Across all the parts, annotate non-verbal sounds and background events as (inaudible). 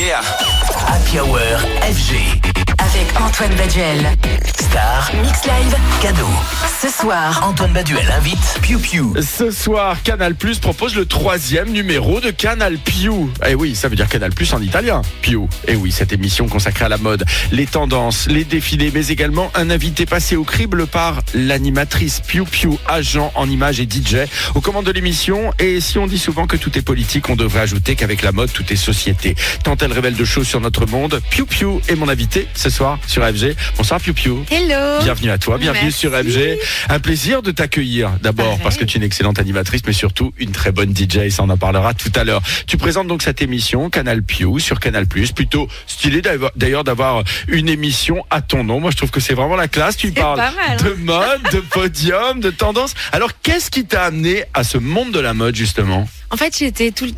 Happy Hour FG. Avec Antoine Baduel. Star. Mix Live. Cadeau. Ce soir, Antoine Baduel invite Piu Piu. Ce soir, Canal Plus propose le troisième numéro de Canal Piu. Eh oui, ça veut dire Canal Plus en italien. Piu. Eh oui, cette émission consacrée à la mode, les tendances, les défilés, mais également un invité passé au crible par l'animatrice Piu Piu, agent en images et DJ, aux commandes de l'émission. Et si on dit souvent que tout est politique, on devrait ajouter qu'avec la mode, tout est société. Tant elle révèle de choses sur notre monde, Piu Piu est mon invité ce soir sur FG. Bonsoir Piu Piu. Hello. Bienvenue à toi, bienvenue Merci. sur FG. Un plaisir de t'accueillir d'abord Pareil. parce que tu es une excellente animatrice, mais surtout une très bonne DJ. Ça, on en parlera tout à l'heure. Tu présentes donc cette émission Canal Pew sur Canal Plus. Plutôt stylé d'ailleurs d'avoir une émission à ton nom. Moi, je trouve que c'est vraiment la classe. Tu parles mal, hein. de mode, de podium, de tendance. Alors, qu'est-ce qui t'a amené à ce monde de la mode justement? En fait,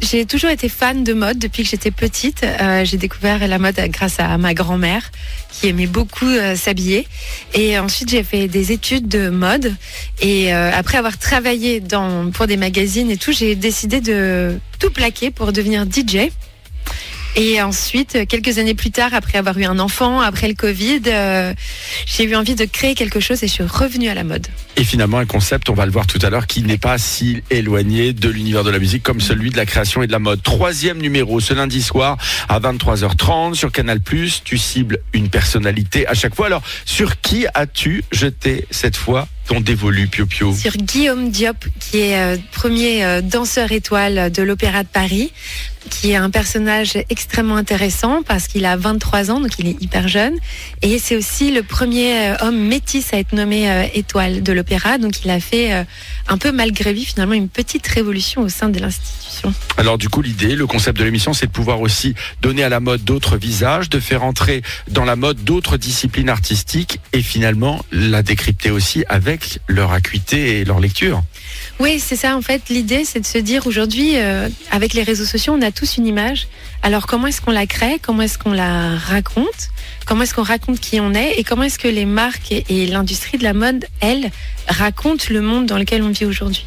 j'ai toujours été fan de mode depuis que j'étais petite. Euh, j'ai découvert la mode grâce à ma grand-mère qui aimait beaucoup euh, s'habiller. Et ensuite, j'ai fait des études de mode. Et euh, après avoir travaillé pour des magazines et tout, j'ai décidé de tout plaquer pour devenir DJ. Et ensuite, quelques années plus tard, après avoir eu un enfant, après le Covid, euh, j'ai eu envie de créer quelque chose et je suis revenue à la mode. Et finalement, un concept, on va le voir tout à l'heure, qui n'est pas si éloigné de l'univers de la musique comme celui de la création et de la mode. Troisième numéro, ce lundi soir à 23h30 sur Canal+. Tu cibles une personnalité à chaque fois. Alors, sur qui as-tu jeté cette fois ton dévolu, Pio Pio? Sur Guillaume Diop, qui est euh, premier euh, danseur étoile de l'Opéra de Paris, qui est un personnage extrêmement intéressant parce qu'il a 23 ans, donc il est hyper jeune. Et c'est aussi le premier euh, homme métis à être nommé euh, étoile de l'Opéra. Donc il a fait euh, un peu malgré lui finalement une petite révolution au sein de l'institution. Alors du coup, l'idée, le concept de l'émission, c'est de pouvoir aussi donner à la mode d'autres visages, de faire entrer dans la mode d'autres disciplines artistiques et finalement la décrypter aussi avec leur acuité et leur lecture. Oui, c'est ça en fait. L'idée, c'est de se dire aujourd'hui, euh, avec les réseaux sociaux, on a tous une image. Alors comment est-ce qu'on la crée? Comment est-ce qu'on la raconte? Comment est-ce qu'on raconte qui on est? Et comment est-ce que les marques et, l'industrie de la mode, elles, racontent le monde dans lequel on vit aujourd'hui?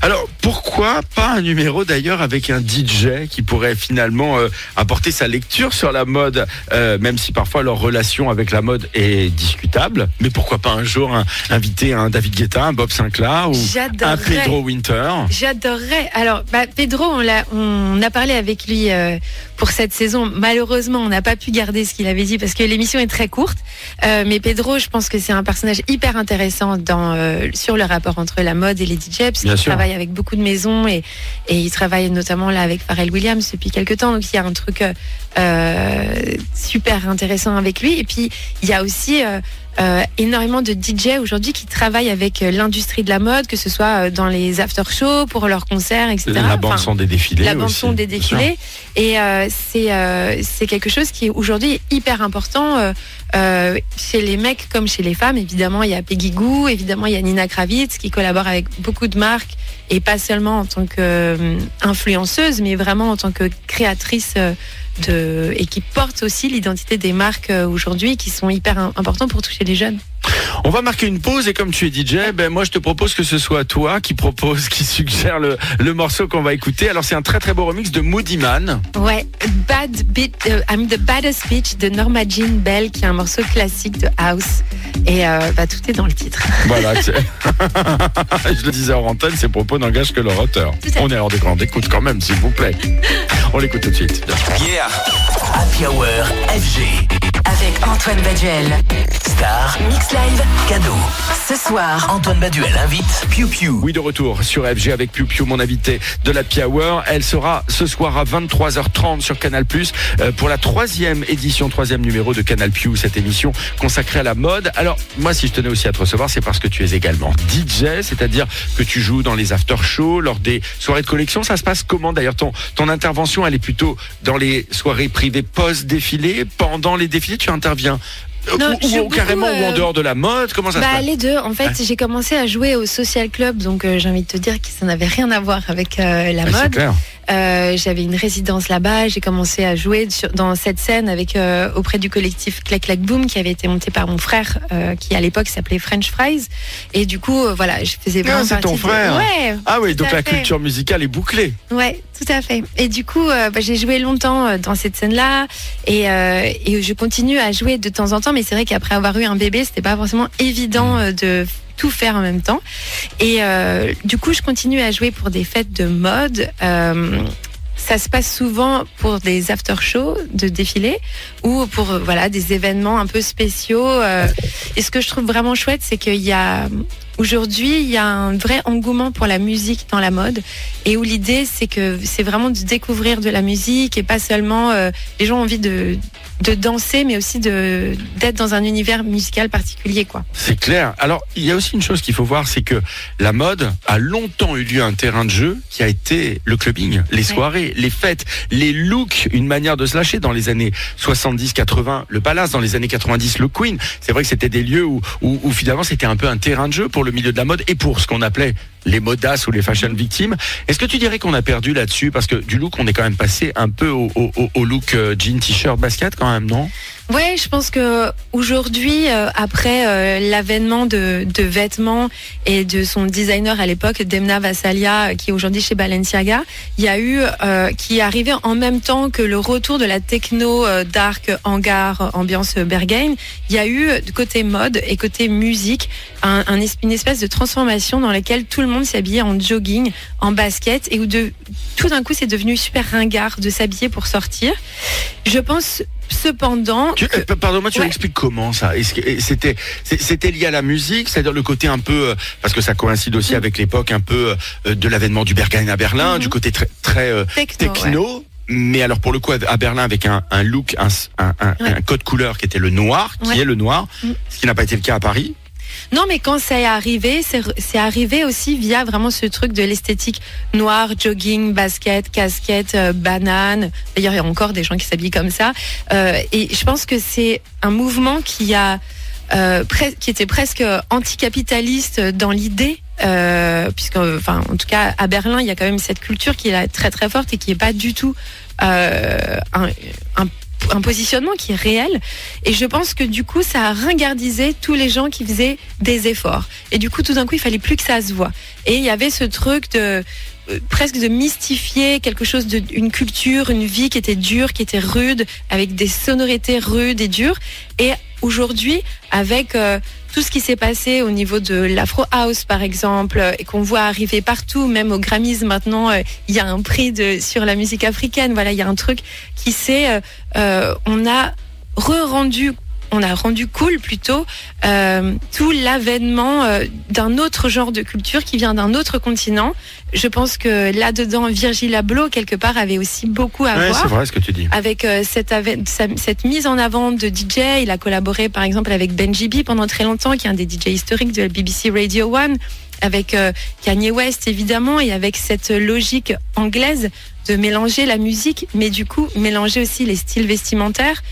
Alors pourquoi pas un numéro d'ailleurs avec un DJ qui pourrait finalement euh, apporter sa lecture sur la mode, euh, même si parfois leur relation avec la mode est discutable. Mais pourquoi pas un jour un, inviter un David Guetta, un Bob Sinclair ou un. Pedro Winter? J'adorerais. Alors, bah, Pedro, on, a parlé avec lui euh, pour cette saison. Malheureusement, on n'a pas pu garder ce qu'il avait dit parce que l'émission est très courte. Mais Pedro, je pense que c'est un personnage hyper intéressant dans, sur le rapport entre la mode et les DJ, parce Bien qu'il sûr. Avec beaucoup de maisons et, il travaille notamment là avec Pharrell Williams depuis quelques temps. Donc, il y a un truc euh, euh, super intéressant avec lui. Et puis, il y a aussi euh, énormément de DJ aujourd'hui qui travaillent avec euh, l'industrie de la mode, que ce soit euh, dans les after-shows, pour leurs concerts, etc. La bande Enfin, son des défilés. la bande aussi, son des défilés. Et euh, c'est euh, quelque chose qui est aujourd'hui hyper important chez les mecs comme chez les femmes. Évidemment, il y a Peggy Goo, évidemment, il y a Nina Kravitz qui collabore avec beaucoup de marques et pas seulement en tant qu'influenceuse, mais vraiment en tant que créatrice et qui porte aussi l'identité des marques euh, aujourd'hui qui sont hyper im- importants pour toucher les jeunes. On va marquer une pause et comme tu es DJ, ben moi je te propose que ce soit toi qui propose, (laughs) qui suggère le, le morceau qu'on va écouter. Alors c'est un très très beau remix de Moody Man. Ouais, Bad Beat, euh, I'm the Baddest Bitch de Norma Jean Bell, qui est un morceau classique de House. Et euh, bah, tout est dans le titre. (laughs) Voilà. c'est- (laughs) je le disais en antenne, ces propos n'engagent que leur auteur. On est hors de grande écoute quand même, s'il vous plaît. On l'écoute tout de suite. Yeah. Happy Hour FG. avec Antoine Baduel. Mix Live. Cadeau. Ce soir, Antoine Baduel invite Piu Piu. Oui, de retour sur FG avec Piu Piu, mon invité de la Hour. Elle sera ce soir à 23h30 sur Canal+, euh, pour la troisième édition, troisième numéro de Canal Piu, cette émission consacrée à la mode. Alors, moi, si je tenais aussi à te recevoir, c'est parce que tu es également DJ, c'est-à-dire que tu joues dans les after-shows, lors des soirées de collection. Ça se passe comment D'ailleurs, ton, ton intervention, elle est plutôt dans les soirées privées post-défilé, pendant les défilés, tu interviens Non, ou, carrément ou en euh, dehors de la mode Comment ça se Bah, passe les deux. En fait, j'ai commencé à jouer au social club, donc euh, j'ai envie de te dire que ça n'avait rien à voir avec euh, la mode. Euh, j'avais une résidence là-bas. J'ai commencé à jouer sur- dans cette scène avec euh, auprès du collectif Clac Clac Boom qui avait été monté par mon frère, euh, qui à l'époque s'appelait French Fries. Et du coup, voilà, je faisais Ah, c'est ton de- frère. Ouais. Ah oui, donc la fait. culture musicale est bouclée. Ouais, tout à fait. Et du coup, bah, j'ai joué longtemps dans cette scène-là, et, et je continue à jouer de temps en temps. Mais c'est vrai qu'après avoir eu un bébé, c'était pas forcément évident de tout faire en même temps. Et euh, du coup, je continue à jouer pour des fêtes de mode. Euh, ça se passe souvent pour des after-shows de défilés ou pour euh, voilà des événements un peu spéciaux. et ce que je trouve vraiment chouette, c'est qu'il y a aujourd'hui il y a un vrai engouement pour la musique dans la mode et où l'idée c'est que c'est vraiment de découvrir de la musique et pas seulement les gens ont envie de de danser mais aussi de d'être dans un univers musical particulier quoi. C'est clair. Alors, il y a aussi une chose qu'il faut voir, c'est que la mode a longtemps eu lieu un terrain de jeu qui a été le clubbing, les soirées, les fêtes, les looks, une manière de se lâcher dans les années 70-80, le Palace, dans les années 90, le Queen. C'est vrai que c'était des lieux où, où, où finalement c'était un peu un terrain de jeu pour le milieu de la mode et pour ce qu'on appelait les modasses ou les fashion victimes. Est-ce que tu dirais qu'on a perdu là-dessus? Parce que du look, on est quand même passé un peu au- au look euh, jean, t-shirt, basket quand même, non? Ouais, je pense que aujourd'hui, euh, après euh, l'avènement de, de vêtements et de son designer à l'époque, Demna Vassalia, euh, qui est aujourd'hui chez Balenciaga, il y a eu euh, qui est arrivé en même temps que le retour de la techno euh, dark hangar ambiance Berghain. Il y a eu euh, côté mode et côté musique un, une espèce de transformation dans laquelle tout le monde s'habillait en jogging, en basket et où de tout d'un coup c'est devenu super ringard de s'habiller pour sortir. Je pense cependant Tu, euh, Pardon-moi, tu Ouais. expliques comment ça? C'était lié à la musique, c'est-à-dire le côté un peu euh, parce que ça coïncide aussi Mm. avec l'époque un peu euh, de l'avènement du Berghain à Berlin, Mhm. du côté très très techno. ouais. Mais alors pour le coup à Berlin avec un, un look, un, un, un- Ouais. un code couleur qui était le noir, qui Ouais. est le noir, Mm. ce qui n'a pas été le cas à Paris. Non, mais quand ça est arrivé, c'est c'est arrivé aussi via vraiment ce truc de l'esthétique noir, jogging, basket, casquette, euh, banane. D'ailleurs, il y a encore des gens qui s'habillent comme ça. Euh, et je pense que c'est un mouvement qui a euh, qui était presque anticapitaliste dans l'idée. Puisque, enfin, en tout cas, à Berlin, il y a quand même cette culture qui est très très forte et qui est pas du tout un un positionnement qui est réel. Et je pense que du coup, ça a ringardisé tous les gens qui faisaient des efforts. Et du coup, tout d'un coup, il fallait plus que ça se voit. Et il y avait ce truc de euh, presque de mystifier quelque chose de une culture, une vie qui était dure, qui était rude, avec des sonorités rudes et dures. Et aujourd'hui, avec euh, tout ce qui s'est passé au niveau de l'Afro House, par exemple, euh, et qu'on voit arriver partout, même aux Grammys maintenant, euh, il y a un prix sur la musique africaine. Voilà, il y a un truc qui s'est, on a re-rendu, on a rendu cool plutôt euh, tout l'avènement euh, d'un autre genre de culture qui vient d'un autre continent. Je pense que là-dedans, Virgil Abloh, quelque part, avait aussi beaucoup à Ouais, voir c'est vrai ce que tu dis. avec euh, cette, mise en avant de DJ. Il a collaboré par exemple avec Benji B pendant très longtemps, qui est un des DJ historiques de la BBC Radio One, avec Kanye West évidemment, et avec cette logique anglaise de mélanger la musique, mais du coup mélanger aussi les styles vestimentaires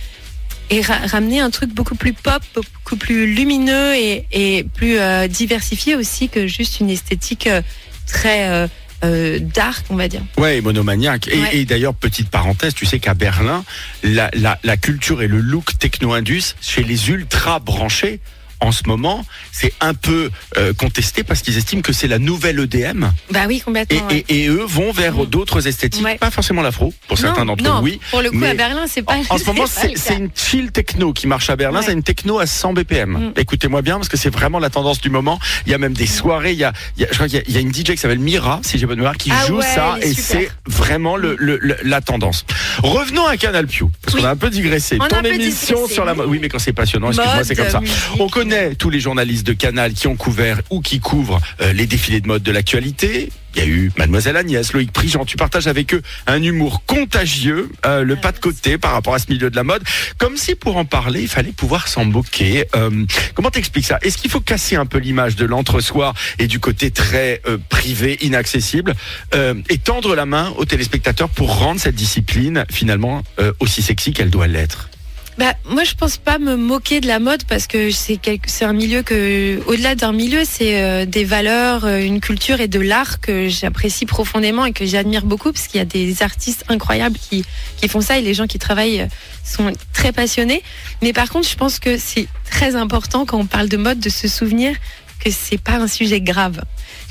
et ra- ramener un truc beaucoup plus pop, beaucoup plus lumineux et, et plus euh, diversifié aussi que juste une esthétique euh, très euh, euh, dark, on va dire. Ouais, et monomaniaque. Et, et d'ailleurs, petite parenthèse, tu sais qu'à Berlin, la, la, la culture et le look techno-indus chez les ultra branchés, en ce moment, c'est un peu euh, contesté parce qu'ils estiment que c'est la nouvelle EDM Bah oui, et, complètement. ouais. et, et eux vont vers d'autres esthétiques, Ouais. pas forcément l'afro, pour certains d'entre eux, oui. Pour le coup, à Berlin, c'est pas. En, en ce (laughs) moment, c'est une chill techno qui marche à Berlin. Ouais. C'est une techno à 100 BPM. Mm. Écoutez-moi bien parce que c'est vraiment la tendance du moment. Il y a même des soirées. Il y a, il y a- je crois qu'il y a- il y a une DJ qui s'appelle Mira, si j'ai bonne mémoire, qui Ah joue ça et c'est vraiment le, le- le- la tendance. Revenons à Canal Pew parce Oui. qu'on a un peu digressé. On Ton émission digressé, sur la oui. mode. Oui, mais quand c'est passionnant, excuse-moi, c'est comme ça. musique. On connaît tous les journalistes de Canal qui ont couvert ou qui couvrent euh, les défilés de mode de l'actualité. Il y a eu Mademoiselle Agnès, Loïc Prigent. Tu partages avec eux un humour contagieux, euh, le pas de côté par rapport à ce milieu de la mode. Comme si pour en parler, il fallait pouvoir s'en moquer. Euh, comment t'expliques ça? Est-ce qu'il faut casser un peu l'image de l'entre-soi et du côté très privé, inaccessible, et tendre la main aux téléspectateurs pour rendre cette discipline finalement aussi sexy qu'elle doit l'être? Bah, moi, je pense pas me moquer de la mode parce que c'est un milieu que, au-delà d'un milieu, c'est euh, des valeurs, euh, une culture et de l'art que j'apprécie profondément et que j'admire beaucoup parce qu'il y a des artistes incroyables qui, qui font ça et les gens qui travaillent euh, sont très passionnés. Mais par contre, je pense que c'est très important quand on parle de mode de se souvenir que c'est pas un sujet grave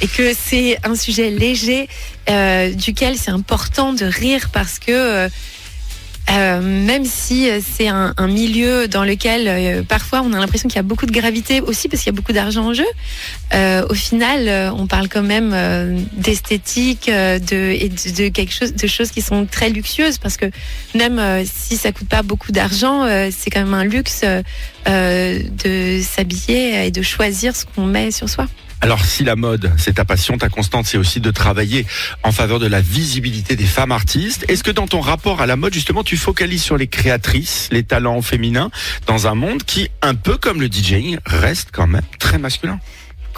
et que c'est un sujet léger euh, duquel c'est important de rire parce que euh, euh, même si euh, c'est un, milieu dans lequel euh, parfois on a l'impression qu'il y a beaucoup de gravité aussi parce qu'il y a beaucoup d'argent en jeu, au final on parle quand même d'esthétique de, et de, quelque chose, de choses qui sont très luxueuses parce que même si ça coûte pas beaucoup d'argent, c'est quand même un luxe de s'habiller et de choisir ce qu'on met sur soi. Alors si la mode, c'est ta passion, ta constante, c'est aussi de travailler en faveur de la visibilité des femmes artistes. Est-ce que dans ton rapport à la mode, justement, tu focalises sur les créatrices, les talents féminins, dans un monde qui, un peu comme le DJing, reste quand même très masculin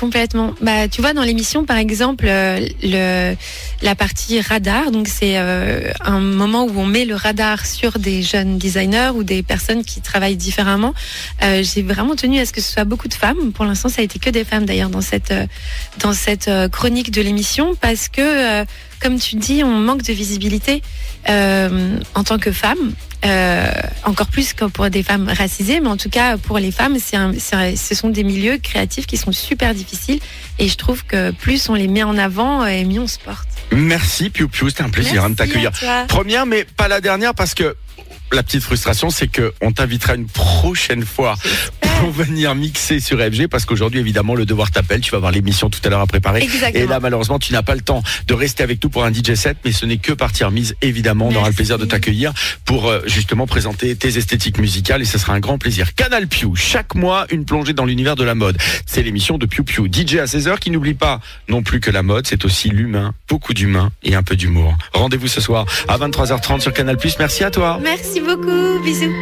Complètement. Bah, tu vois, dans l'émission, par exemple, euh, la partie radar, donc c'est euh, un moment où on met le radar sur des jeunes designers ou des personnes qui travaillent différemment. Euh, J'ai vraiment tenu à ce que ce soit beaucoup de femmes. Pour l'instant, ça a été que des femmes d'ailleurs dans cette dans cette chronique de l'émission parce que, comme tu dis, on manque de visibilité euh, en tant que femme. Euh, encore plus que pour des femmes racisées, mais en tout cas pour les femmes, c'est un, ce sont des milieux créatifs qui sont super difficiles et je trouve que plus on les met en avant et mieux on se porte. Merci Piu Piu, c'était un plaisir hein, de t'accueillir. Première, mais pas la dernière, parce que la petite frustration, c'est que on t'invitera une prochaine fois pour venir mixer sur FG, parce qu'aujourd'hui, évidemment, le devoir t'appelle. Tu vas avoir l'émission tout à l'heure à préparer. Exactement. Et là, malheureusement, tu n'as pas le temps de rester avec nous pour un DJ set, mais ce n'est que partie remise. Évidemment, on aura le plaisir de t'accueillir pour euh, justement présenter tes esthétiques musicales et ce sera un grand plaisir. Canal Pew, chaque mois, une plongée dans l'univers de la mode. C'est l'émission de Pew Pew. DJ à 16h qui n'oublie pas non plus que la mode, c'est aussi l'humain, beaucoup d'humain et un peu d'humour. Rendez-vous ce soir à 23h30 sur Canal Merci à toi. Merci beaucoup, bisous.